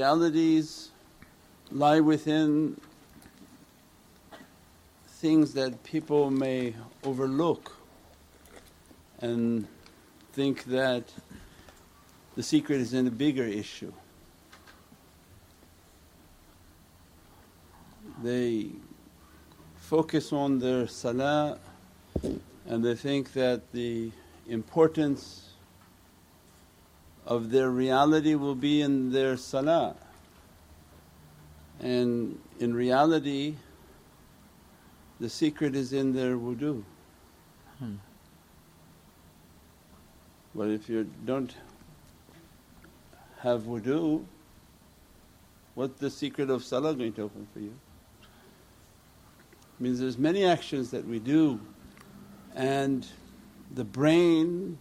realities lie within things that people may overlook and think that the secret is in a bigger issue. They focus on their salah and they think that the importance of their reality will be in their salah. And in reality, the secret is in their wudu. Hmm. But if you don't have wudu, what's the secret of salah going to open for you? Means there's many actions that we do and the brain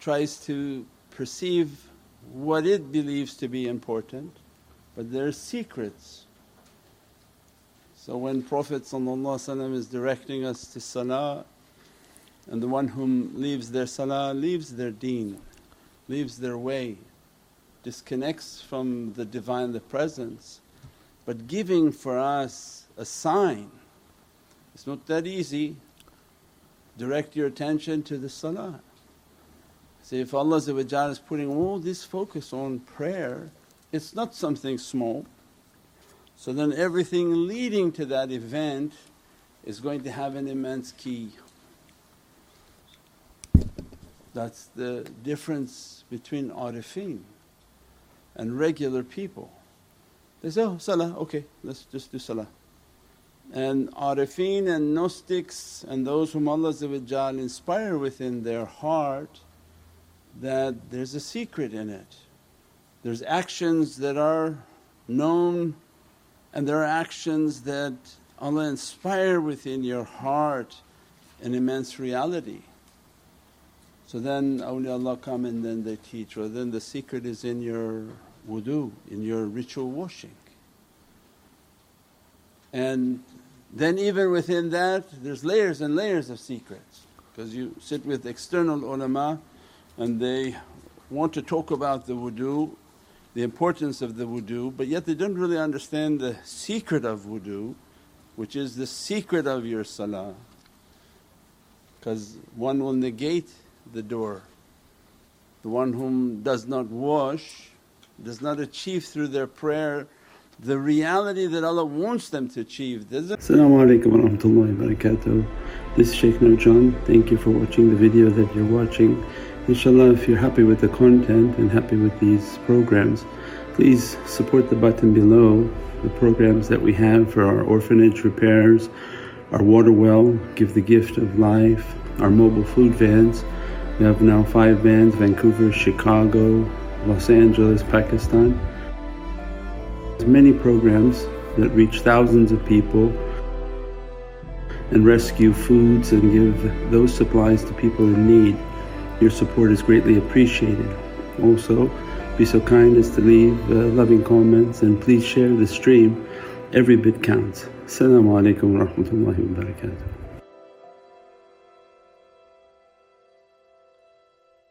tries to perceive what it believes to be important but there are secrets. So when Prophet is directing us to salah and the one whom leaves their salah leaves their deen, leaves their way, disconnects from the Divine, the Presence. But giving for us a sign, it's not that easy. Direct your attention to the salah. See if Allah is putting all this focus on prayer, it's not something small. So then everything leading to that event is going to have an immense key. That's the difference between arifin and regular people. They say, oh salah, okay, let's just do salah. And arifin and gnostics and those whom Allah inspire within their heart that there's a secret in it. There's actions that are known and there are actions that Allah inspire within your heart an immense reality. So then awliyaullah come and then they teach, well then the secret is in your wudu, in your ritual washing. And then even within that there's layers and layers of secrets because you sit with external ulama and they want to talk about the wudu, the importance of the wudu but yet they don't really understand the secret of wudu which is the secret of your salah because one will negate the door. The one whom does not wash does not achieve through their prayer the reality that Allah wants them to achieve. As-salamu alaykum wa rahmatullahi wa barakatuh. This is Shaykh Nurjan. Thank you for watching the video that you're watching. Inshallah if you're happy with the content and happy with these programs please support the button below the programs that we have for our orphanage repairs, our water well, give the gift of life, our mobile food vans. We have now five vans Vancouver, Chicago, Los Angeles, Pakistan. There's many programs that reach thousands of people and rescue foods and give those supplies to people in need. Your support is greatly appreciated. Also, be so kind as to leave uh, loving comments and please share the stream. Every bit counts. Assalamu alaikum wa rahmatullahi wa barakatuh.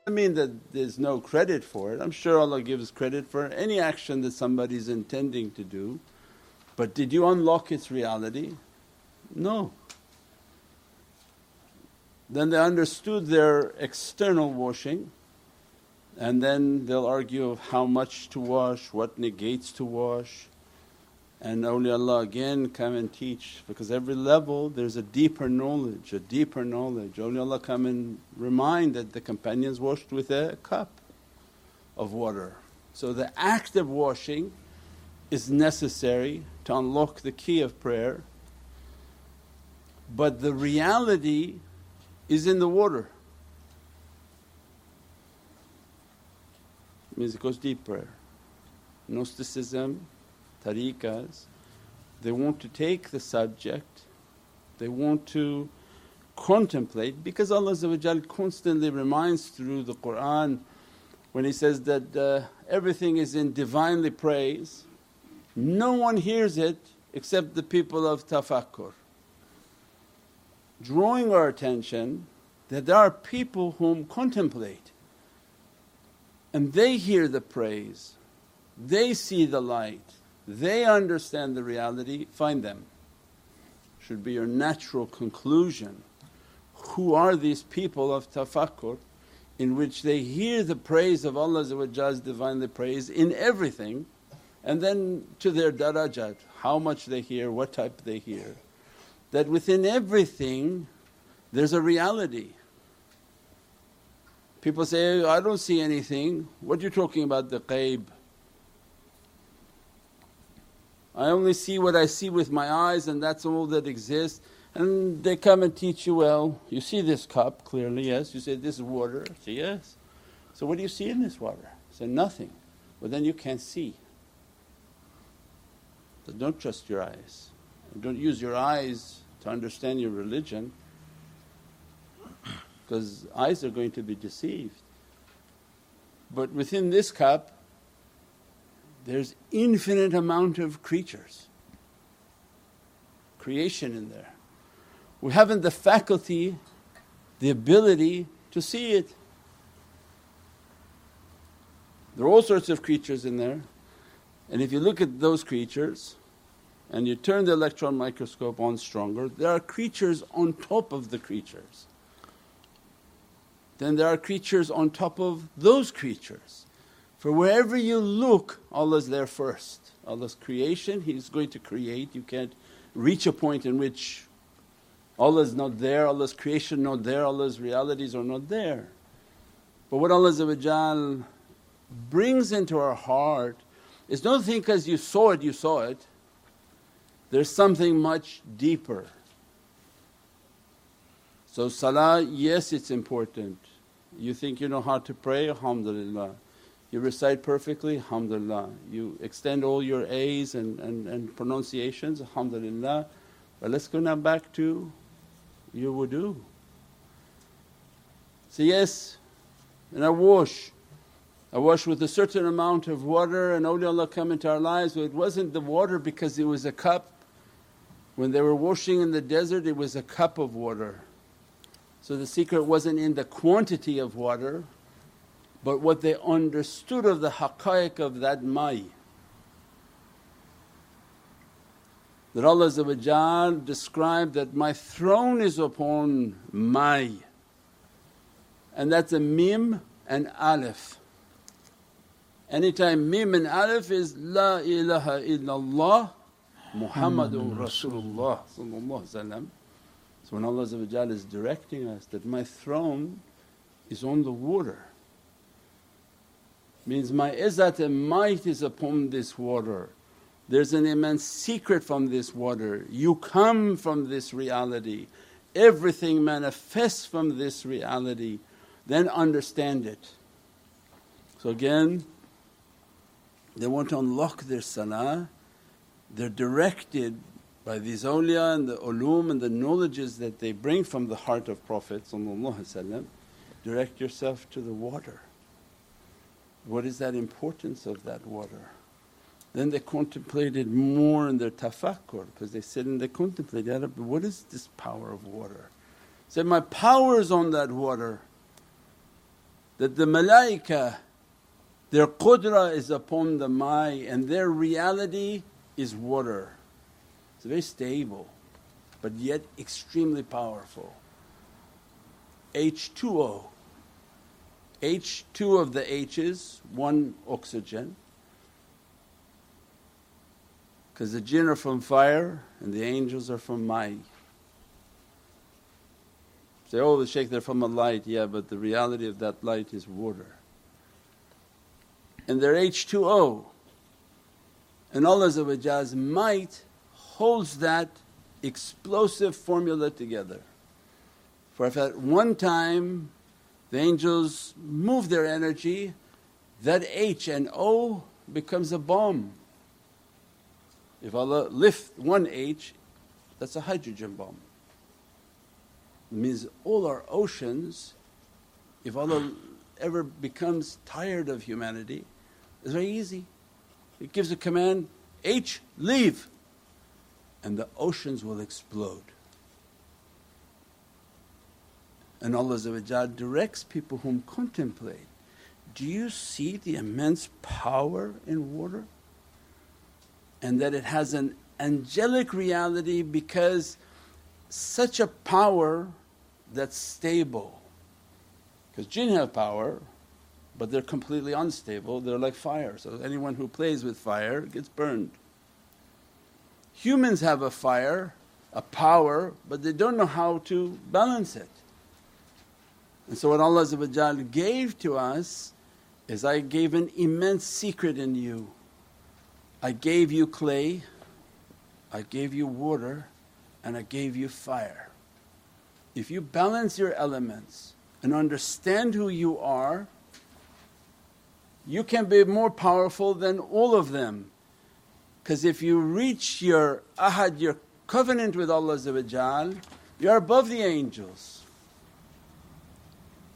I mean that there's no credit for it. I'm sure Allah gives credit for any action that somebody is intending to do. But did you unlock its reality? No. Then they understood their external washing and then they'll argue of how much to wash, what negates to wash. And awliyaullah again come and teach because every level there's a deeper knowledge, a deeper knowledge. Awliyaullah come and remind that the companions washed with a cup of water. So the act of washing is necessary to unlock the key of prayer, but the reality is in the water. Means it goes deeper. Gnosticism tariqas, they want to take the subject, they want to contemplate because Allah constantly reminds through the Qur'an when He says that uh, everything is in Divinely praise, no one hears it except the people of tafakkur. Drawing our attention that there are people whom contemplate and they hear the praise they see the light, they understand the reality, find them. Should be your natural conclusion. Who are these people of tafakkur in which they hear the praise of Allah's divinely praise in everything and then to their darajat, how much they hear, what type they hear. That within everything there's a reality. People say, I don't see anything, what are you talking about the ghaib? I only see what I see with my eyes and that's all that exists. And they come and teach you, well, you see this cup clearly, yes. You say, this is water, say, yes. So what do you see in this water? Say, nothing. Well then you can't see. So don't trust your eyes. Don't use your eyes to understand your religion because eyes are going to be deceived. But within this cup there's infinite amount of creatures, creation in there. We haven't the faculty, the ability to see it. There are all sorts of creatures in there and if you look at those creatures and you turn the electron microscope on stronger, there are creatures on top of the creatures. Then there are creatures on top of those creatures. For wherever you look, Allah's there first. Allah's creation, He's going to create. You can't reach a point in which Allah's not there, Allah's creation not there, Allah's realities are not there. But what Allah brings into our heart is don't think because you saw it, you saw it. There's something much deeper. So, salah, yes, it's important. You think you know how to pray, alhamdulillah. You recite perfectly, alhamdulillah. You extend all your A's and, and, and pronunciations, alhamdulillah. But let's go now back to your wudu. So, yes, and I wash. I wash with a certain amount of water and awliyaullah come into our lives. It wasn't the water because it was a cup. When they were washing in the desert, it was a cup of water. So the secret wasn't in the quantity of water, but what they understood of the haqqaiq of that mai. That Allah described that, my throne is upon mai and that's a mim and alif. Anytime mim and alif is La ilaha illallah Muhammadun Rasulullah So when Allah is directing us that my throne is on the water means my izzat and might is upon this water. There's an immense secret from this water. You come from this reality, everything manifests from this reality, then understand it. So again they want to unlock their salah, they're directed by these awliya and the ulum and the knowledges that they bring from the heart of Prophet direct yourself to the water. What is that importance of that water? Then they contemplated more in their tafakkur because they said and they contemplated, Ya Rabbi, what is this power of water? Said, My power is on that water. That the malaika their qudra is upon the mai and their reality is water. It's very stable but yet extremely powerful. H2O. H2 of the H's, one oxygen because the jinn are from fire and the angels are from mai. Say, oh the shaykh they're from a light, yeah but the reality of that light is water and their H2O. And Allah's might holds that explosive formula together. For if at one time the angels move their energy, that H and O becomes a bomb. If Allah lift one H, that's a hydrogen bomb. It means all our oceans, if Allah ever becomes tired of humanity, it's very easy. It gives a command, H, leave, and the oceans will explode. And Allah directs people whom contemplate, Do you see the immense power in water? And that it has an angelic reality because such a power that's stable. Because jinn have power but they're completely unstable, they're like fire. So anyone who plays with fire gets burned. Humans have a fire, a power, but they don't know how to balance it. And so what Allah gave to us is, I gave an immense secret in you. I gave you clay, I gave you water and I gave you fire. If you balance your elements and understand who you are, you can be more powerful than all of them. Because if you reach your ahad, your covenant with Allah you are above the angels.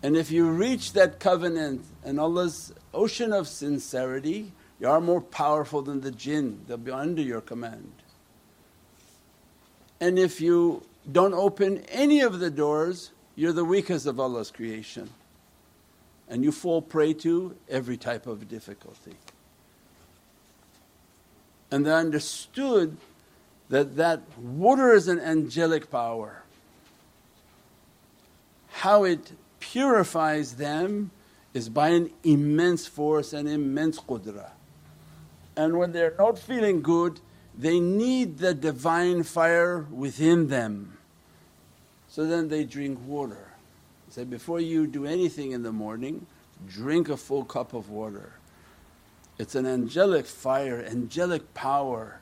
And if you reach that covenant and Allah's ocean of sincerity, you are more powerful than the jinn, they'll be under your command. And if you don't open any of the doors, you're the weakest of Allah's creation and you fall prey to every type of difficulty. And they understood that that water is an angelic power. How it purifies them is by an immense force and immense qudra. And when they're not feeling good, they need the divine fire within them. So then they drink water. Say, before you do anything in the morning, drink a full cup of water. It's an angelic fire, angelic power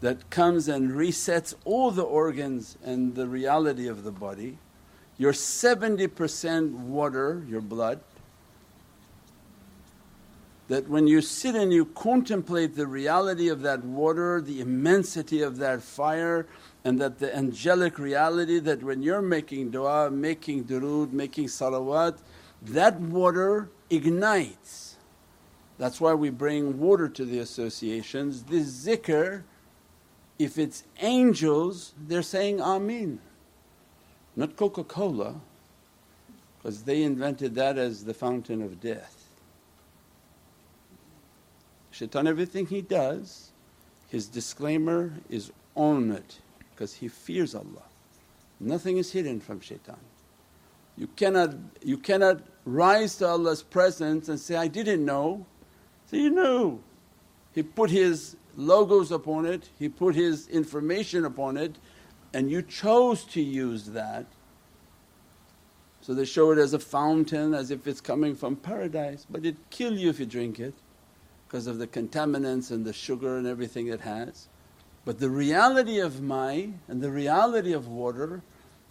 that comes and resets all the organs and the reality of the body. You're 70% water, your blood, that when you sit and you contemplate the reality of that water, the immensity of that fire, and that the angelic reality that when you're making dua, making durood, making salawat, that water ignites. That's why we bring water to the associations. This zikr, if it's angels, they're saying Ameen, not Coca Cola, because they invented that as the fountain of death. Shaitan, everything he does, his disclaimer is on it because he fears Allah. Nothing is hidden from shaitan. You cannot, you cannot rise to Allah's presence and say, I didn't know. So you knew. He put His logos upon it, He put His information upon it, and you chose to use that. So they show it as a fountain as if it's coming from paradise, but it kill you if you drink it because of the contaminants and the sugar and everything it has. But the reality of mai and the reality of water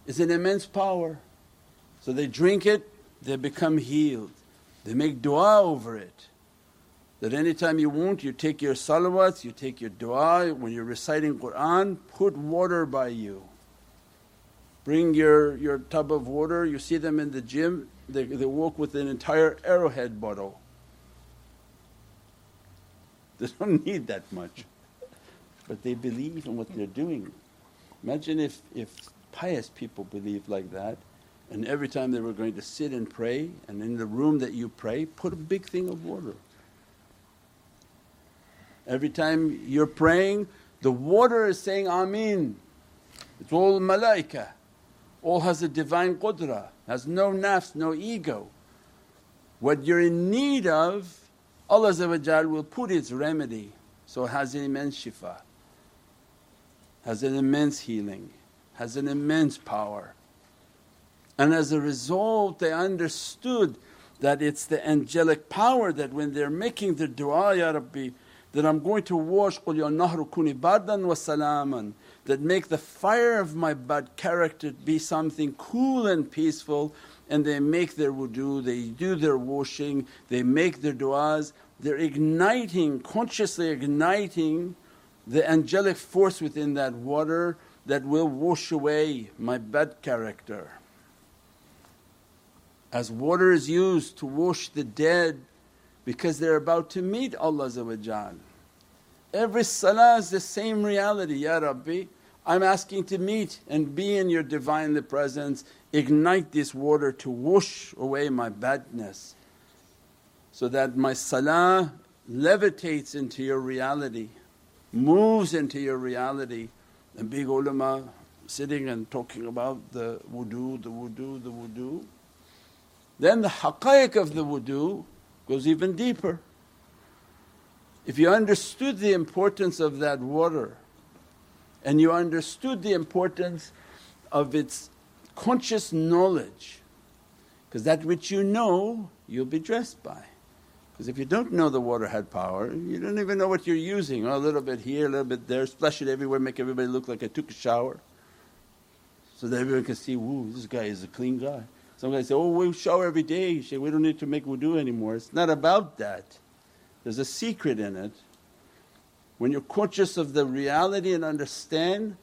is an immense power. So they drink it, they become healed. They make dua over it. That anytime you want, you take your salawats, you take your dua, when you're reciting Qur'an, put water by you. Bring your, your tub of water, you see them in the gym, they, they walk with an entire arrowhead bottle. They don't need that much but they believe in what they're doing. Imagine if, if pious people believe like that and every time they were going to sit and pray and in the room that you pray put a big thing of water. Every time you're praying the water is saying Ameen. It's all malaika, all has a divine qudra, has no nafs, no ego. What you're in need of Allah will put its remedy so it has an shifa has an immense healing, has an immense power. And as a result they understood that it's the angelic power that when they're making the du'a, Ya Rabbi, that I'm going to wash qul ya nahru kuni bardan wa that make the fire of my bad character be something cool and peaceful and they make their wudu, they do their washing, they make their du'as, they're igniting, consciously igniting the angelic force within that water that will wash away my bad character. As water is used to wash the dead because they're about to meet Allah Every salah is the same reality, Ya Rabbi I'm asking to meet and be in your Divinely Presence, ignite this water to wash away my badness. so that my salah levitates into your reality, moves into your reality. And big ulama sitting and talking about the wudu, the wudu, the wudu. Then the haqqaiq of the wudu goes even deeper. If you understood the importance of that water and you understood the importance of its conscious knowledge, because that which you know you'll be dressed by. Because if you don't know the water had power, you don't even know what you're using. Oh, a little bit here, a little bit there, splash it everywhere, make everybody look like I took a shower. So that everyone can see, woo, this guy is a clean guy. Some guys say, oh, we shower every day. Say, we don't need to make wudu anymore. It's not about that. There's a secret in it. When you're conscious of the reality and understand,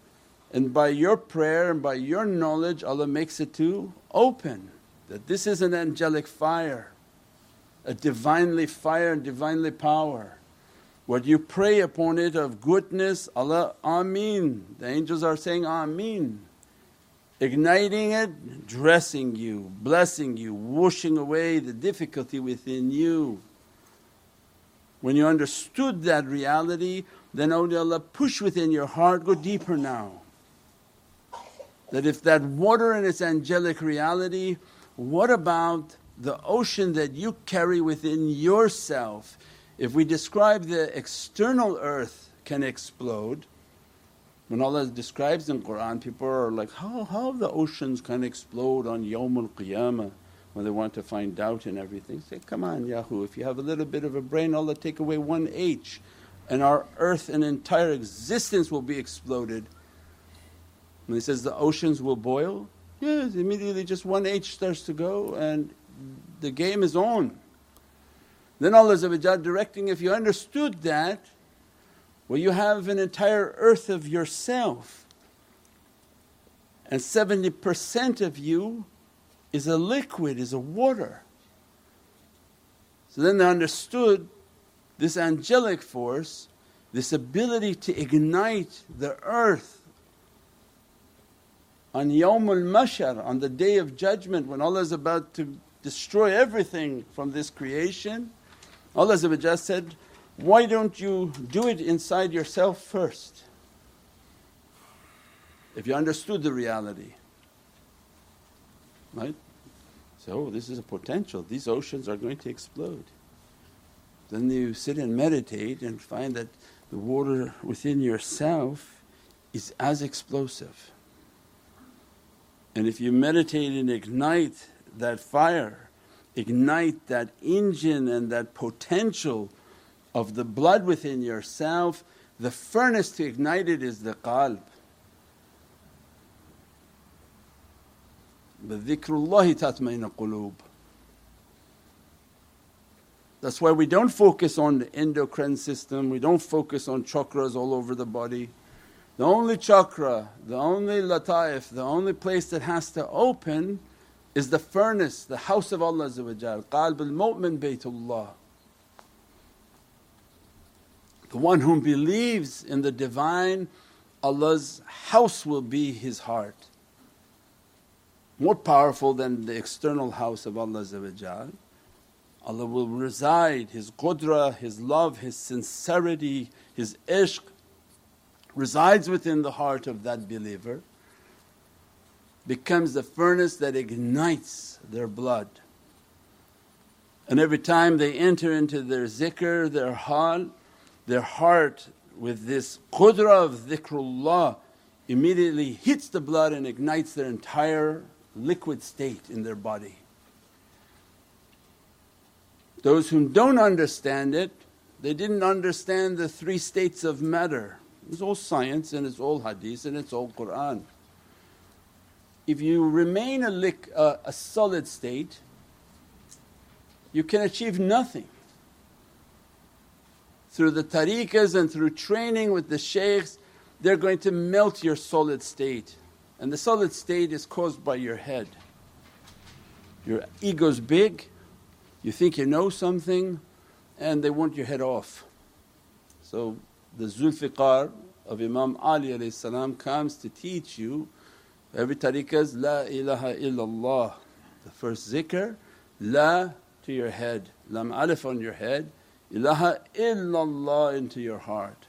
and by your prayer and by your knowledge, Allah makes it to open that this is an angelic fire, a divinely fire and divinely power. What you pray upon it of goodness, Allah, Ameen. The angels are saying, Ameen igniting it, dressing you, blessing you, washing away the difficulty within you. When you understood that reality, then awliyaullah push within your heart, go deeper now. That if that water in its angelic reality, what about the ocean that you carry within yourself? If we describe the external earth can explode, when Allah describes in Qur'an, people are like, how, how the oceans can explode on Yawmul Qiyamah when they want to find doubt in everything. Say, come on Yahoo, if you have a little bit of a brain, Allah take away one H and our earth and entire existence will be exploded. When He says the oceans will boil, yes, immediately just one H starts to go and the game is on. Then Allah directing, if you understood that well, you have an entire earth of yourself, and 70% of you is a liquid, is a water. So then they understood this angelic force, this ability to ignite the earth on Yawmul Mashar, on the day of judgment when Allah is about to destroy everything from this creation. Allah said, why don't you do it inside yourself first? If you understood the reality, right? So, oh, this is a potential, these oceans are going to explode. Then you sit and meditate and find that the water within yourself is as explosive. And if you meditate and ignite that fire, ignite that engine and that potential of the blood within yourself, the furnace to ignite it is the qalb. بِذِكْرُ tatmain qulub. That's why we don't focus on the endocrine system, we don't focus on chakras all over the body. The only chakra, the only lataif, the only place that has to open is the furnace, the house of Allah qalb al-mu'min baytullah the one whom believes in the Divine, Allah's house will be his heart. More powerful than the external house of Allah Allah will reside, His qudra, His love, His sincerity, His ishq resides within the heart of that believer, becomes the furnace that ignites their blood. And every time they enter into their zikr, their hal, their heart with this qudra of dhikrullah immediately hits the blood and ignites their entire liquid state in their body. Those who don't understand it, they didn't understand the three states of matter. It's all science and it's all hadith and it's all Qur'an. If you remain a, lick, a solid state, you can achieve nothing through the tariqas and through training with the shaykhs, they're going to melt your solid state. And the solid state is caused by your head. Your ego's big, you think you know something, and they want your head off. So the Zulfiqar of Imam Ali comes to teach you every tariqah is La ilaha illallah. The first zikr, La to your head, lam alif on your head, ilaha illallah into your heart.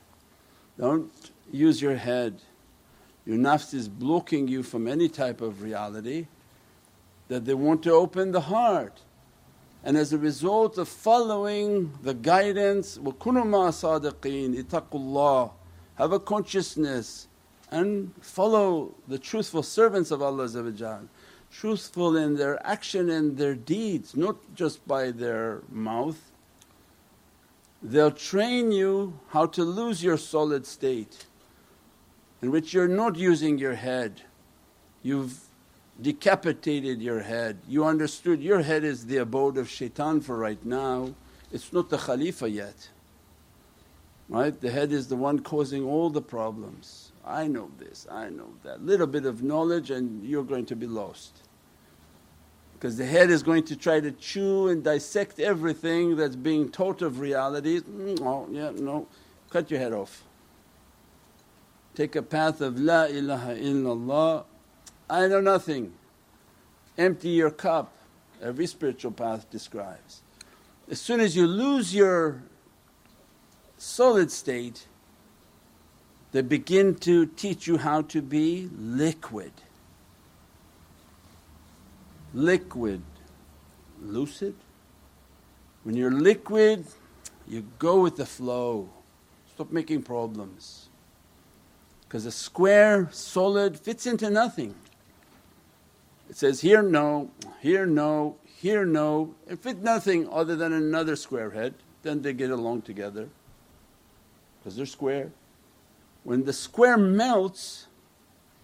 Don't use your head. Your nafs is blocking you from any type of reality that they want to open the heart. And as a result of following the guidance, وَكُنُوا مَا صَادِقِينَ ittaqullah, have a consciousness and follow the truthful servants of Allah truthful in their action and their deeds, not just by their mouth. They'll train you how to lose your solid state in which you're not using your head. You've decapitated your head. You understood your head is the abode of shaitan for right now, it's not the Khalifa yet. Right? The head is the one causing all the problems. I know this, I know that. Little bit of knowledge and you're going to be lost. Because the head is going to try to chew and dissect everything that's being taught of reality. Mm, oh, yeah, no, cut your head off. Take a path of La ilaha illallah, I know nothing. Empty your cup, every spiritual path describes. As soon as you lose your solid state, they begin to teach you how to be liquid. Liquid, lucid. When you're liquid, you go with the flow, stop making problems. Because a square, solid fits into nothing. It says here no, here no, here no, it fit nothing other than another square head, then they get along together because they're square. When the square melts,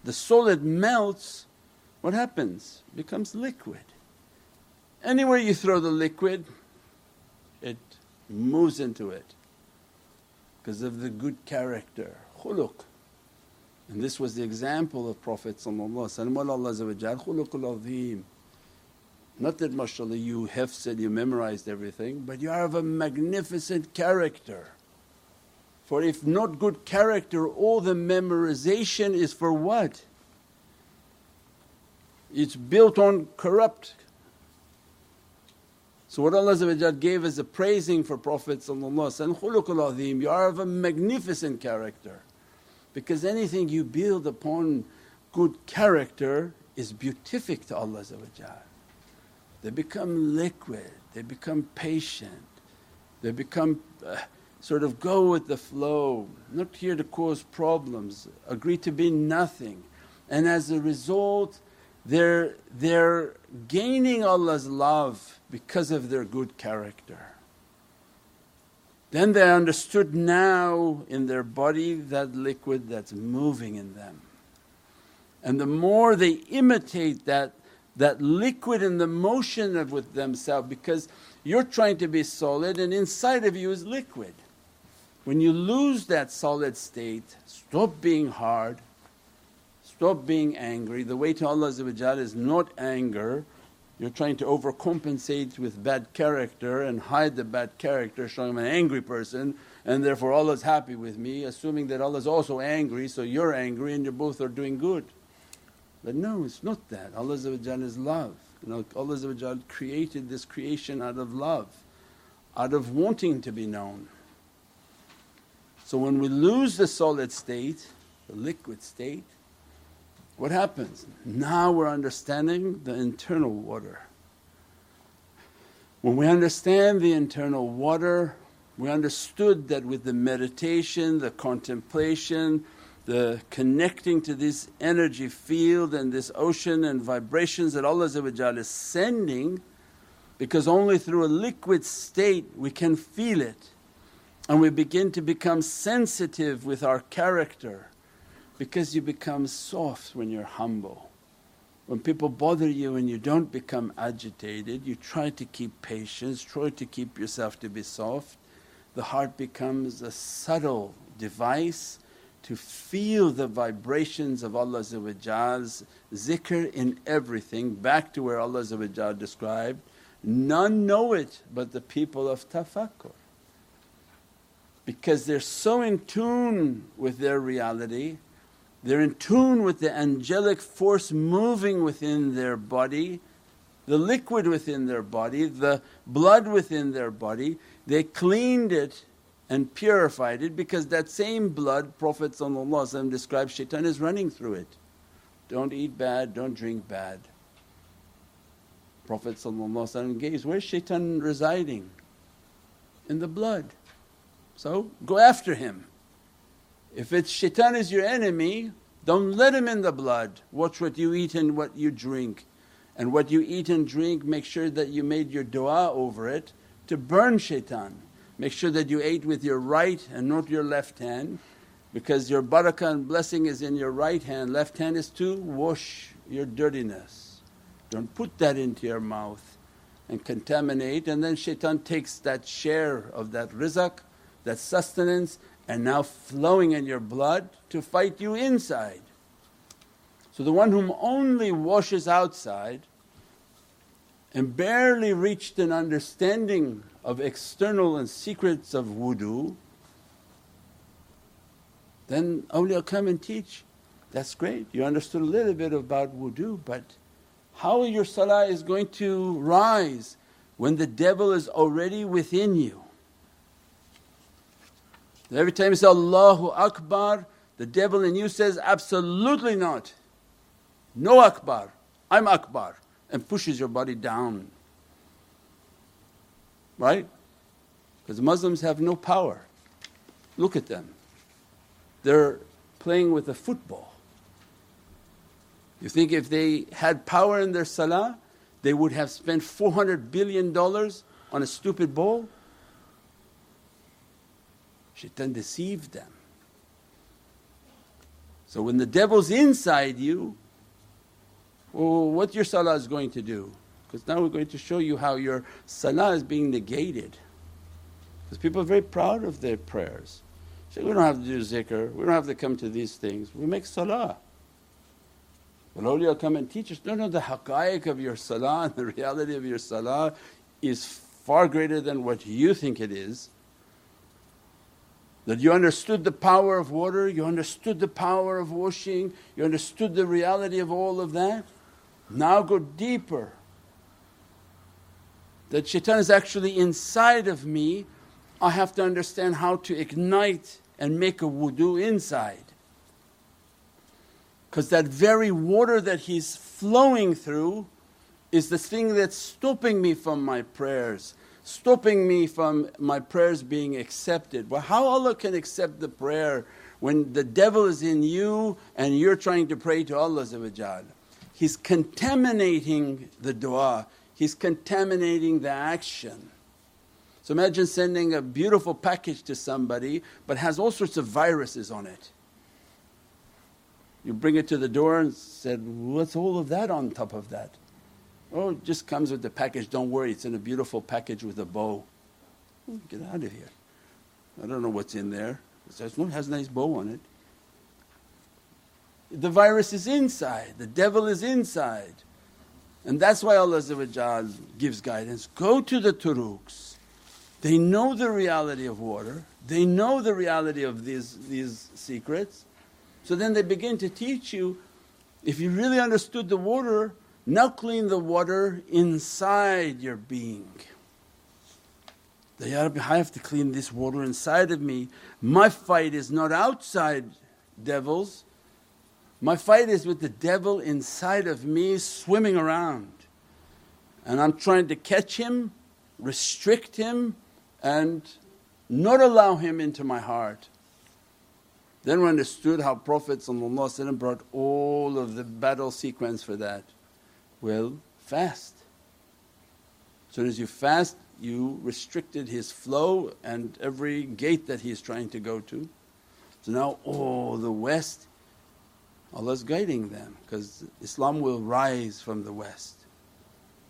the solid melts, what happens? It becomes liquid. Anywhere you throw the liquid, it moves into it because of the good character, khuluq. And this was the example of Prophet khuluqul azim. Not that mashallah you have said you memorized everything, but you are of a magnificent character. For if not good character, all the memorization is for what? It's built on corrupt. So what Allah gave as a praising for Prophet khuluqul azim, you are of a magnificent character because anything you build upon good character is beatific to Allah They become liquid, they become patient, they become uh, sort of go with the flow, not here to cause problems, agree to be nothing. And as a result, they're, they're gaining Allah's love because of their good character. Then they understood now in their body that liquid that's moving in them. And the more they imitate that, that liquid in the motion of with themselves because you're trying to be solid and inside of you is liquid. When you lose that solid state, stop being hard, stop being angry. The way to Allah is not anger, you're trying to overcompensate with bad character and hide the bad character, showing I'm an angry person and therefore Allah's happy with me, assuming that Allah's also angry, so you're angry and you both are doing good. But no, it's not that. Allah is love. You Allah created this creation out of love, out of wanting to be known. So when we lose the solid state, the liquid state, what happens? Now we're understanding the internal water. When we understand the internal water, we understood that with the meditation, the contemplation, the connecting to this energy field and this ocean and vibrations that Allah is sending because only through a liquid state we can feel it and we begin to become sensitive with our character because you become soft when you're humble. When people bother you and you don't become agitated, you try to keep patience, try to keep yourself to be soft. The heart becomes a subtle device to feel the vibrations of Allah's zikr in everything, back to where Allah described, none know it but the people of tafakkur because they're so in tune with their reality, they're in tune with the angelic force moving within their body the liquid within their body, the blood within their body, they cleaned it and purified it because that same blood Prophet describes shaitan is running through it. Don't eat bad, don't drink bad. Prophet gazed, where's shaitan residing? In the blood. So go after him. If it's shaitan is your enemy, don't let him in the blood. Watch what you eat and what you drink. And what you eat and drink, make sure that you made your dua over it to burn shaitan. Make sure that you ate with your right and not your left hand because your barakah and blessing is in your right hand, left hand is to wash your dirtiness. Don't put that into your mouth and contaminate and then shaitan takes that share of that rizq, that sustenance and now flowing in your blood to fight you inside. So the one whom only washes outside and barely reached an understanding of external and secrets of wudu, then awliya come and teach. That's great, you understood a little bit about wudu, but how your salah is going to rise when the devil is already within you? Every time you say Allahu Akbar, the devil in you says, Absolutely not. No Akbar, I'm Akbar, and pushes your body down. Right? Because Muslims have no power. Look at them. They're playing with a football. You think if they had power in their salah, they would have spent $400 billion on a stupid ball? Shaitan deceived them. So when the devil's inside you, well, what your salah is going to do? Because now we're going to show you how your salah is being negated. Because people are very proud of their prayers. Say, we don't have to do zikr, we don't have to come to these things, we make salah. But awliya come and teach us, no, no, the haqqaiq of your salah and the reality of your salah is far greater than what you think it is that you understood the power of water, you understood the power of washing, you understood the reality of all of that. Now go deeper. That shaitan is actually inside of me, I have to understand how to ignite and make a wudu inside. Because that very water that he's flowing through is the thing that's stopping me from my prayers, stopping me from my prayers being accepted. Well, how Allah can accept the prayer when the devil is in you and you're trying to pray to Allah He's contaminating the dua, he's contaminating the action. So imagine sending a beautiful package to somebody but has all sorts of viruses on it. You bring it to the door and said, what's all of that on top of that? Oh, it just comes with the package, don't worry, it's in a beautiful package with a bow. Get out of here. I don't know what's in there. It says, no, it has a nice bow on it. The virus is inside, the devil is inside. And that's why Allah gives guidance. Go to the turuqs. They know the reality of water, they know the reality of these, these secrets. So then they begin to teach you if you really understood the water, now clean the water inside your being. That, Ya Rabbi, I have to clean this water inside of me. My fight is not outside devils, my fight is with the devil inside of me swimming around. And I'm trying to catch him, restrict him, and not allow him into my heart. Then we understood how Prophet brought all of the battle sequence for that. Well, fast. As soon as you fast, you restricted his flow and every gate that he is trying to go to. So now, oh, the West, Allah's guiding them because Islam will rise from the West.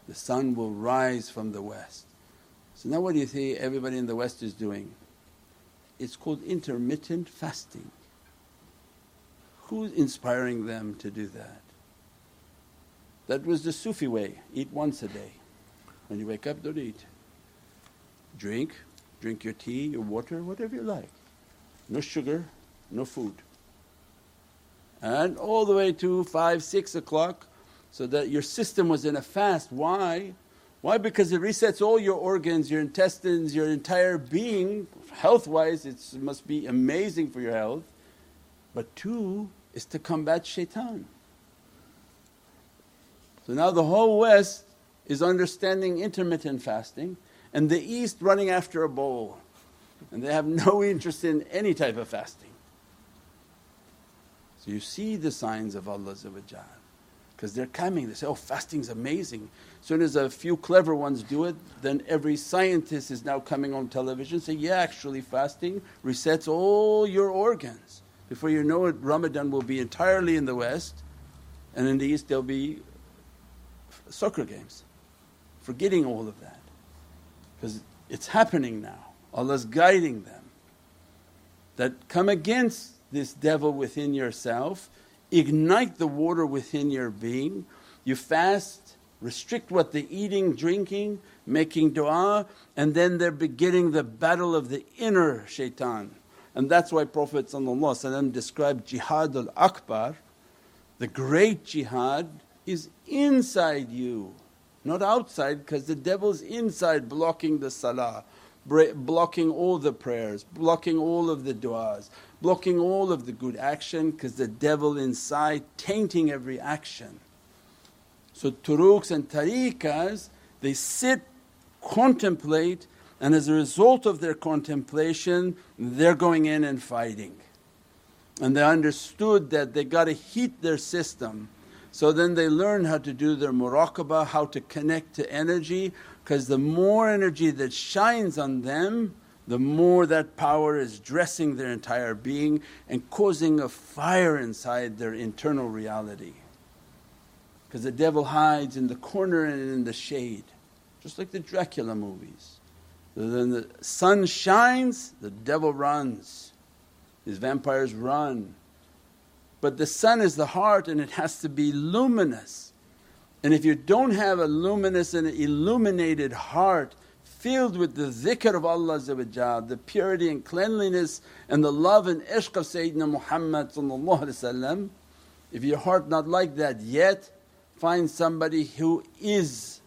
The sun will rise from the West. So now, what do you think everybody in the West is doing? It's called intermittent fasting. Who's inspiring them to do that? That was the Sufi way eat once a day. When you wake up, don't eat. Drink, drink your tea, your water, whatever you like. No sugar, no food. And all the way to 5, 6 o'clock, so that your system was in a fast. Why? Why? Because it resets all your organs, your intestines, your entire being, health wise, it must be amazing for your health. But two is to combat shaitan. So now the whole West is understanding intermittent fasting and the East running after a bowl and they have no interest in any type of fasting. So you see the signs of Allah because they're coming, they say, oh fasting's amazing. As soon as a few clever ones do it then every scientist is now coming on television say, yeah actually fasting resets all your organs. Before you know it Ramadan will be entirely in the West and in the East there'll be soccer games. Forgetting all of that because it's happening now. Allah's guiding them that come against this devil within yourself, ignite the water within your being. You fast, restrict what they're eating, drinking, making dua, and then they're beginning the battle of the inner shaitan. And that's why Prophet described jihad al akbar, the great jihad is inside you, not outside because the devil's inside blocking the salah, blocking all the prayers, blocking all of the du'as, blocking all of the good action because the devil inside tainting every action. So turuqs and tariqas they sit, contemplate and as a result of their contemplation they're going in and fighting. And they understood that they got to heat their system. So then they learn how to do their muraqabah, how to connect to energy because the more energy that shines on them the more that power is dressing their entire being and causing a fire inside their internal reality. Because the devil hides in the corner and in the shade, just like the Dracula movies. So then the sun shines, the devil runs, these vampires run. But the sun is the heart and it has to be luminous. And if you don't have a luminous and illuminated heart filled with the dhikr of Allah the purity and cleanliness and the love and ishq of Sayyidina Muhammad if your heart not like that yet find somebody who is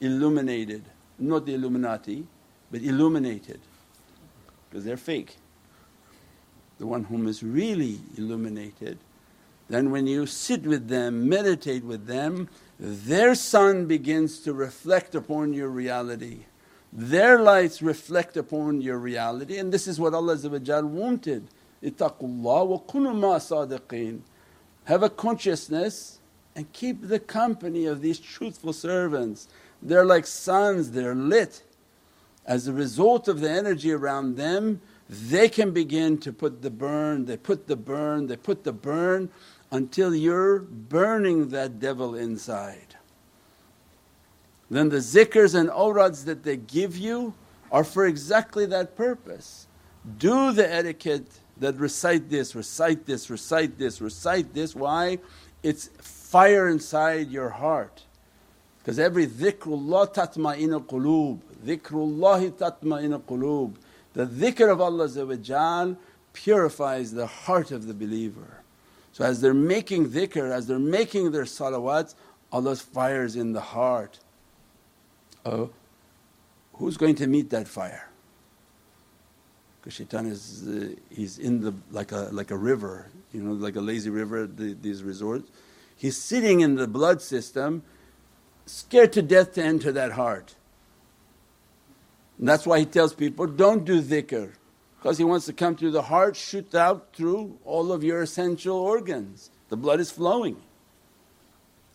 illuminated, not the Illuminati but illuminated because they're fake. The one whom is really illuminated then when you sit with them, meditate with them, their sun begins to reflect upon your reality. Their lights reflect upon your reality and this is what Allah wanted. Ittaqullah wa kunu ma sadiqeen. Have a consciousness and keep the company of these truthful servants. They're like suns, they're lit. As a result of the energy around them, they can begin to put the burn, they put the burn, they put the burn until you're burning that devil inside. Then the zikrs and awrads that they give you are for exactly that purpose. Do the etiquette that recite this, recite this, recite this, recite this. Why? It's fire inside your heart. Because every dhikrullah tatma'ina quloob, dhikrullahi tatma'ina quloob. The dhikr of Allah purifies the heart of the believer. So as they're making dhikr, as they're making their salawats, Allah's fire is in the heart. Oh, who's going to meet that fire? Because shaitan is uh, he's in the like a like a river, you know, like a lazy river. The, these resorts. He's sitting in the blood system, scared to death to enter that heart. And that's why he tells people, don't do dhikr because he wants to come through the heart, shoot out through all of your essential organs. The blood is flowing.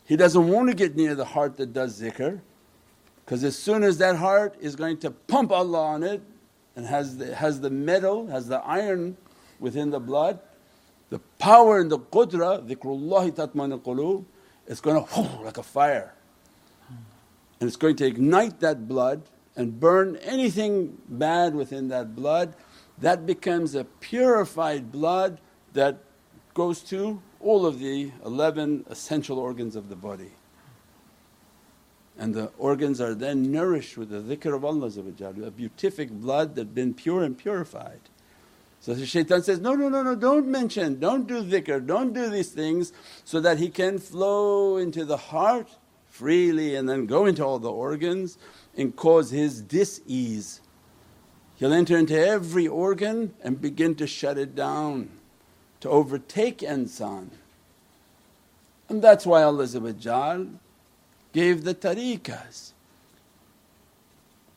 He doesn't want to get near the heart that does zikr because as soon as that heart is going to pump Allah on it and has the, has the metal, has the iron within the blood, the power and the qudra, dhikrullahi tatman qulub, it's going to like a fire and it's going to ignite that blood and burn anything bad within that blood that becomes a purified blood that goes to all of the 11 essential organs of the body. And the organs are then nourished with the dhikr of Allah a beatific blood that has been pure and purified. So the shaitan says, no, no, no, no, don't mention, don't do dhikr, don't do these things so that he can flow into the heart freely and then go into all the organs and cause his dis-ease. He'll enter into every organ and begin to shut it down, to overtake insan. And that's why Allah gave the tariqas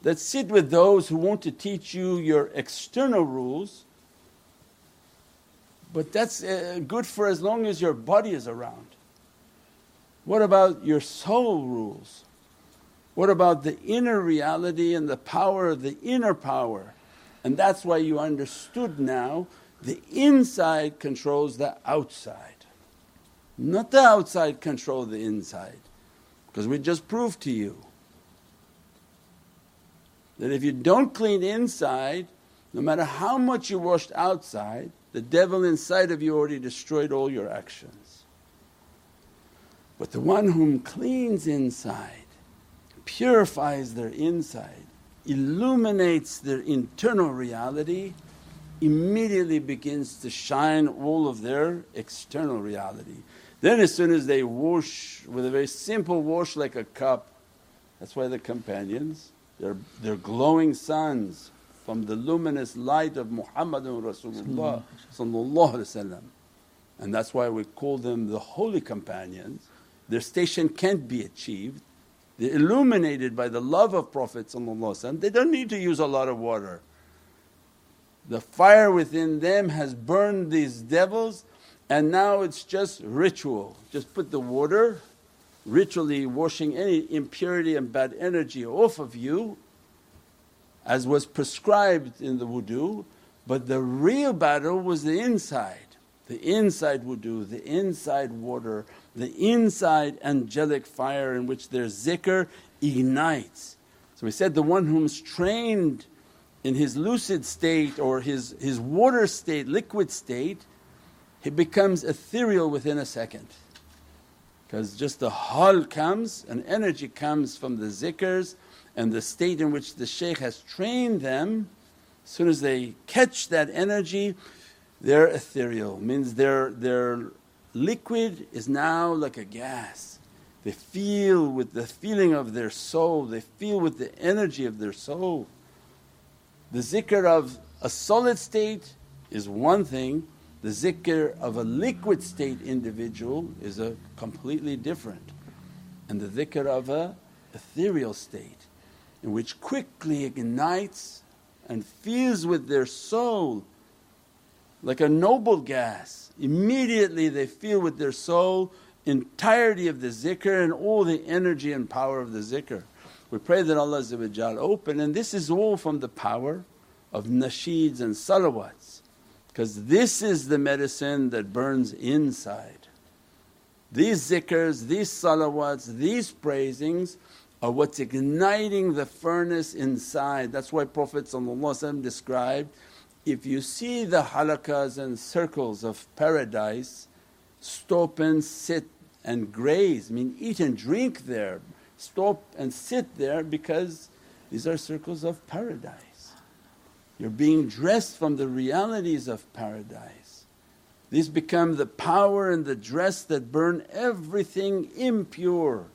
that sit with those who want to teach you your external rules but that's uh, good for as long as your body is around. What about your soul rules? What about the inner reality and the power of the inner power? And that's why you understood now the inside controls the outside, not the outside control the inside. Because we just proved to you that if you don't clean inside, no matter how much you washed outside, the devil inside of you already destroyed all your actions. But the one whom cleans inside, purifies their inside, illuminates their internal reality, immediately begins to shine all of their external reality. Then as soon as they wash with a very simple wash like a cup, that's why the companions, they're, they're glowing suns from the luminous light of Muhammadun Rasulullah and that's why we call them the holy companions. Their station can't be achieved. They're illuminated by the love of Prophet they don't need to use a lot of water. The fire within them has burned these devils and now it's just ritual. Just put the water, ritually washing any impurity and bad energy off of you as was prescribed in the wudu, but the real battle was the inside. The inside wudu, the inside water, the inside angelic fire in which their zikr ignites. So we said the one whom's trained in his lucid state or his, his water state, liquid state, he becomes ethereal within a second. Because just the hal comes and energy comes from the zikrs and the state in which the shaykh has trained them, as soon as they catch that energy, they're ethereal, means their liquid is now like a gas. They feel with the feeling of their soul, they feel with the energy of their soul. The zikr of a solid state is one thing, the zikr of a liquid state individual is a completely different. And the dhikr of a ethereal state in which quickly ignites and fills with their soul like a noble gas. Immediately they feel with their soul entirety of the zikr and all the energy and power of the zikr. We pray that Allah open and this is all from the power of nasheeds and salawats because this is the medicine that burns inside. These zikrs, these salawats, these praisings are what's igniting the furnace inside. That's why Prophet described, if you see the halakas and circles of paradise, stop and sit and graze, I mean eat and drink there, stop and sit there because these are circles of paradise. You're being dressed from the realities of paradise. These become the power and the dress that burn everything impure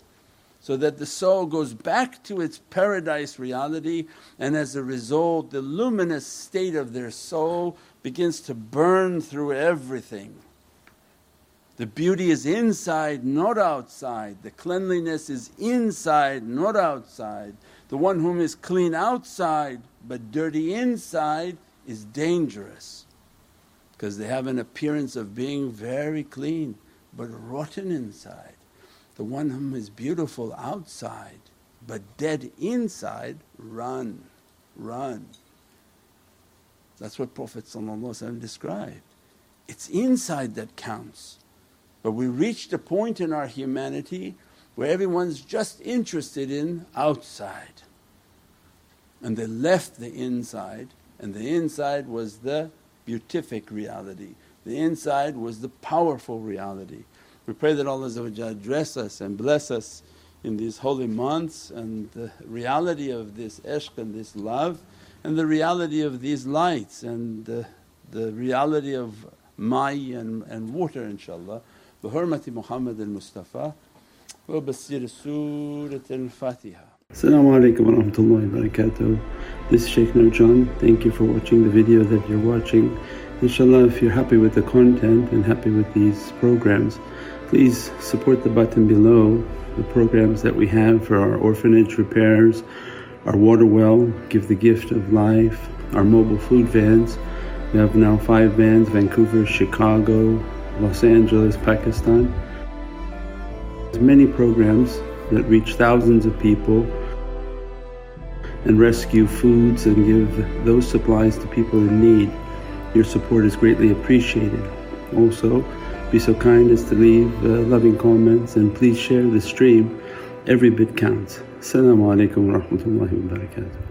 so that the soul goes back to its paradise reality and as a result the luminous state of their soul begins to burn through everything. The beauty is inside not outside, the cleanliness is inside not outside. The one whom is clean outside but dirty inside is dangerous because they have an appearance of being very clean but rotten inside. The one whom is beautiful outside but dead inside, run, run. That's what Prophet described. It's inside that counts. But we reached a point in our humanity where everyone's just interested in outside. And they left the inside, and the inside was the beatific reality, the inside was the powerful reality. We pray that Allah dress us and bless us in these holy months and the reality of this ishq and this love and the reality of these lights and the, the reality of ma'i and, and water inshaAllah. Bi hurmati Muhammad al-Mustafa wa basir Surat al-Fatiha. Assalamu alaikum warahmatullahi wabarakatuh. This is Shaykh Nurjan. Thank you for watching the video that you're watching. Inshallah, if you're happy with the content and happy with these programs please support the button below the programs that we have for our orphanage repairs, our water well, Give the Gift of Life, our mobile food vans. We have now five vans Vancouver, Chicago, Los Angeles, Pakistan. There's many programs that reach thousands of people and rescue foods and give those supplies to people in need. Your support is greatly appreciated. Also, be so kind as to leave uh, loving comments and please share the stream. Every bit counts. Assalamu alaikum wa barakatuh.